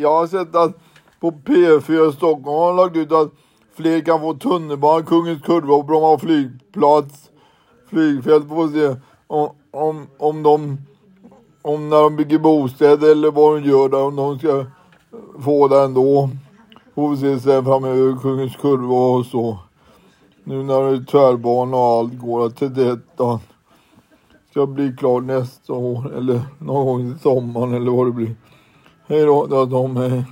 Jag har sett att på P4 Stockholm har lagt ut att fler kan få tunnelbana, Kungens Kurva och Bromma flygplats, flygfält. Får se om, om, om de, om när de bygger bostäder eller vad de gör där, om de ska få det ändå. Får vi se sen framöver, Kungens Kurva och så. Nu när det är tvärbana och allt går till detta. Ska bli klart nästa år eller någon gång i sommaren eller vad det blir. Hej då, de är